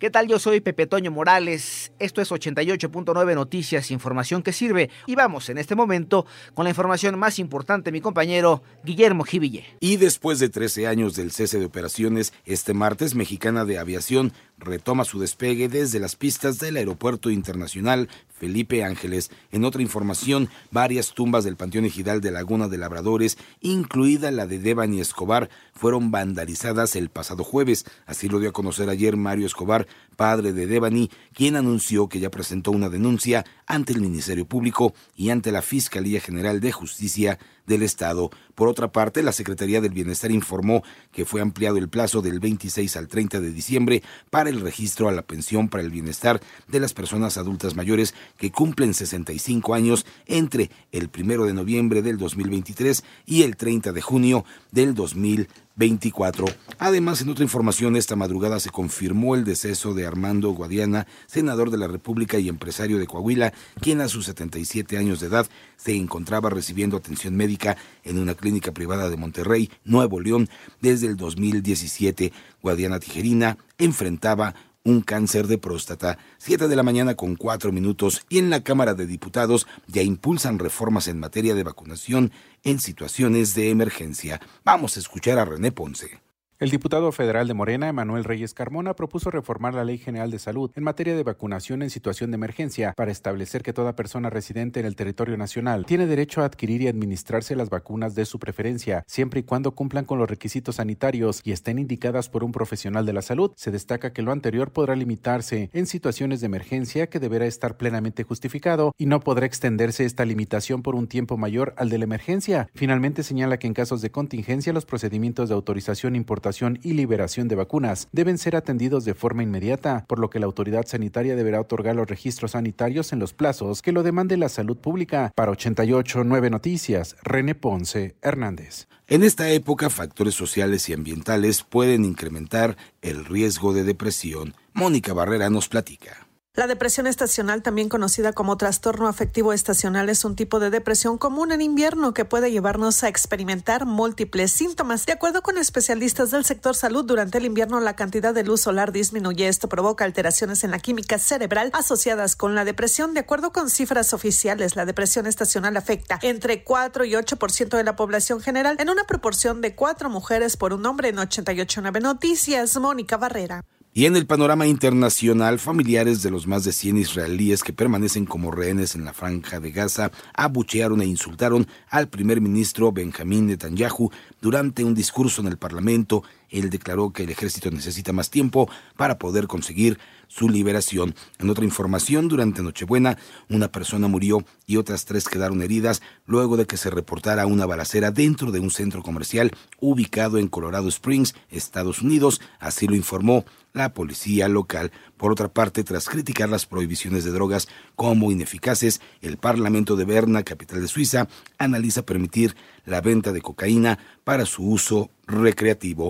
¿Qué tal? Yo soy Pepe Toño Morales. Esto es 88.9 Noticias, información que sirve. Y vamos en este momento con la información más importante, mi compañero Guillermo Jiville. Y después de 13 años del cese de operaciones, este martes Mexicana de Aviación retoma su despegue desde las pistas del Aeropuerto Internacional Felipe Ángeles. En otra información, varias tumbas del Panteón Ejidal de Laguna de Labradores, incluida la de Devani Escobar, fueron vandalizadas el pasado jueves. Así lo dio a conocer ayer Mario Escobar, padre de Devani, quien anunció que ya presentó una denuncia ante el Ministerio Público y ante la Fiscalía General de Justicia del Estado. Por otra parte, la Secretaría del Bienestar informó que fue ampliado el plazo del 26 al 30 de diciembre para el registro a la pensión para el bienestar de las personas adultas mayores que cumplen 65 años entre el 1 de noviembre del 2023 y el 30 de junio del 2023. 24. Además, en otra información, esta madrugada se confirmó el deceso de Armando Guadiana, senador de la República y empresario de Coahuila, quien a sus 77 años de edad se encontraba recibiendo atención médica en una clínica privada de Monterrey, Nuevo León, desde el 2017. Guadiana Tijerina enfrentaba un cáncer de próstata. Siete de la mañana con cuatro minutos y en la Cámara de Diputados ya impulsan reformas en materia de vacunación en situaciones de emergencia. Vamos a escuchar a René Ponce. El diputado federal de Morena, Emanuel Reyes Carmona, propuso reformar la Ley General de Salud en materia de vacunación en situación de emergencia para establecer que toda persona residente en el territorio nacional tiene derecho a adquirir y administrarse las vacunas de su preferencia, siempre y cuando cumplan con los requisitos sanitarios y estén indicadas por un profesional de la salud. Se destaca que lo anterior podrá limitarse en situaciones de emergencia que deberá estar plenamente justificado y no podrá extenderse esta limitación por un tiempo mayor al de la emergencia. Finalmente señala que en casos de contingencia los procedimientos de autorización y liberación de vacunas deben ser atendidos de forma inmediata, por lo que la autoridad sanitaria deberá otorgar los registros sanitarios en los plazos que lo demande la salud pública. Para 889 Noticias, René Ponce Hernández. En esta época, factores sociales y ambientales pueden incrementar el riesgo de depresión. Mónica Barrera nos platica. La depresión estacional, también conocida como trastorno afectivo estacional, es un tipo de depresión común en invierno que puede llevarnos a experimentar múltiples síntomas. De acuerdo con especialistas del sector salud, durante el invierno la cantidad de luz solar disminuye. Esto provoca alteraciones en la química cerebral asociadas con la depresión. De acuerdo con cifras oficiales, la depresión estacional afecta entre 4 y 8% de la población general en una proporción de 4 mujeres por un hombre en 889 Noticias. Mónica Barrera. Y en el panorama internacional, familiares de los más de 100 israelíes que permanecen como rehenes en la franja de Gaza abuchearon e insultaron al primer ministro Benjamín Netanyahu durante un discurso en el Parlamento. Él declaró que el ejército necesita más tiempo para poder conseguir su liberación. En otra información, durante Nochebuena, una persona murió y otras tres quedaron heridas luego de que se reportara una balacera dentro de un centro comercial ubicado en Colorado Springs, Estados Unidos. Así lo informó la policía local. Por otra parte, tras criticar las prohibiciones de drogas como ineficaces, el Parlamento de Berna, capital de Suiza, analiza permitir la venta de cocaína para su uso recreativo.